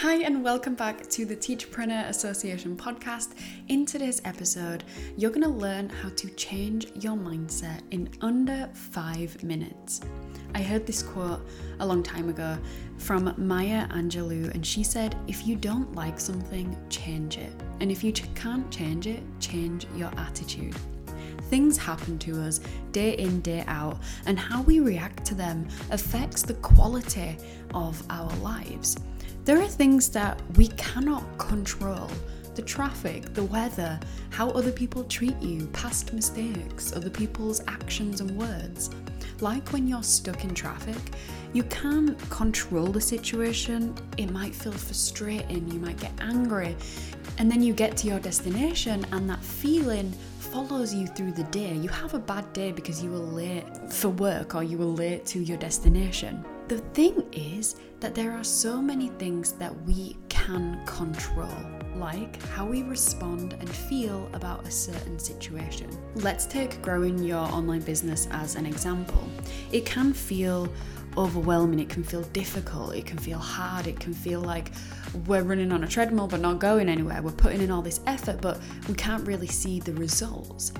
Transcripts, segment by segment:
Hi, and welcome back to the Teachpreneur Association podcast. In today's episode, you're going to learn how to change your mindset in under five minutes. I heard this quote a long time ago from Maya Angelou, and she said, If you don't like something, change it. And if you can't change it, change your attitude. Things happen to us day in, day out, and how we react to them affects the quality of our lives. There are things that we cannot control the traffic, the weather, how other people treat you, past mistakes, other people's actions and words. Like when you're stuck in traffic, you can't control the situation. It might feel frustrating, you might get angry, and then you get to your destination, and that feeling follows you through the day. You have a bad day because you were late for work or you were late to your destination. The thing is that there are so many things that we can control, like how we respond and feel about a certain situation. Let's take growing your online business as an example. It can feel overwhelming, it can feel difficult, it can feel hard, it can feel like we're running on a treadmill but not going anywhere. We're putting in all this effort, but we can't really see the results.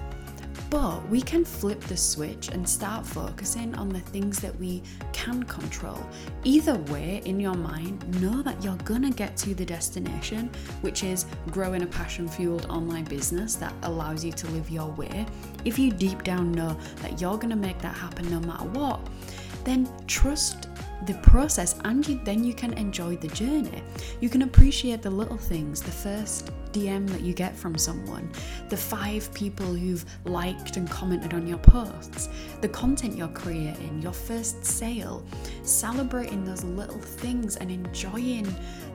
But we can flip the switch and start focusing on the things that we can control. Either way, in your mind, know that you're gonna get to the destination, which is growing a passion fueled online business that allows you to live your way. If you deep down know that you're gonna make that happen no matter what, then trust the process and you, then you can enjoy the journey. You can appreciate the little things, the first DM that you get from someone, the five people who've liked and commented on your posts, the content you're creating, your first sale, celebrating those little things and enjoying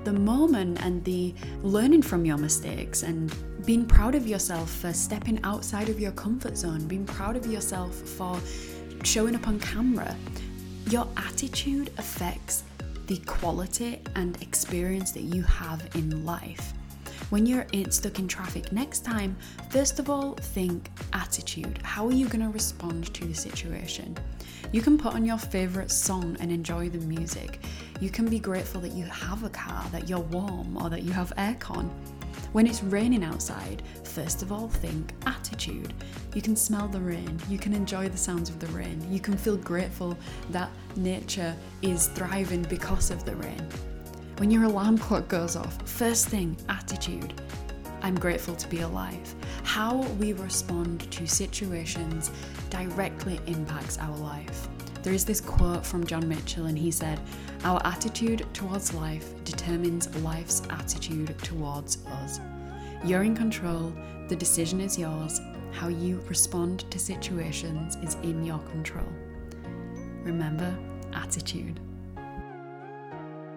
the moment and the learning from your mistakes and being proud of yourself for stepping outside of your comfort zone, being proud of yourself for showing up on camera your attitude affects the quality and experience that you have in life. When you're in, stuck in traffic next time, first of all, think attitude. How are you going to respond to the situation? You can put on your favorite song and enjoy the music. You can be grateful that you have a car, that you're warm, or that you have aircon. When it's raining outside, first of all, think attitude. You can smell the rain, you can enjoy the sounds of the rain, you can feel grateful that nature is thriving because of the rain. When your alarm clock goes off, first thing, attitude. I'm grateful to be alive. How we respond to situations directly impacts our life. There is this quote from John Mitchell, and he said, Our attitude towards life determines life's attitude towards us. You're in control, the decision is yours. How you respond to situations is in your control. Remember, attitude.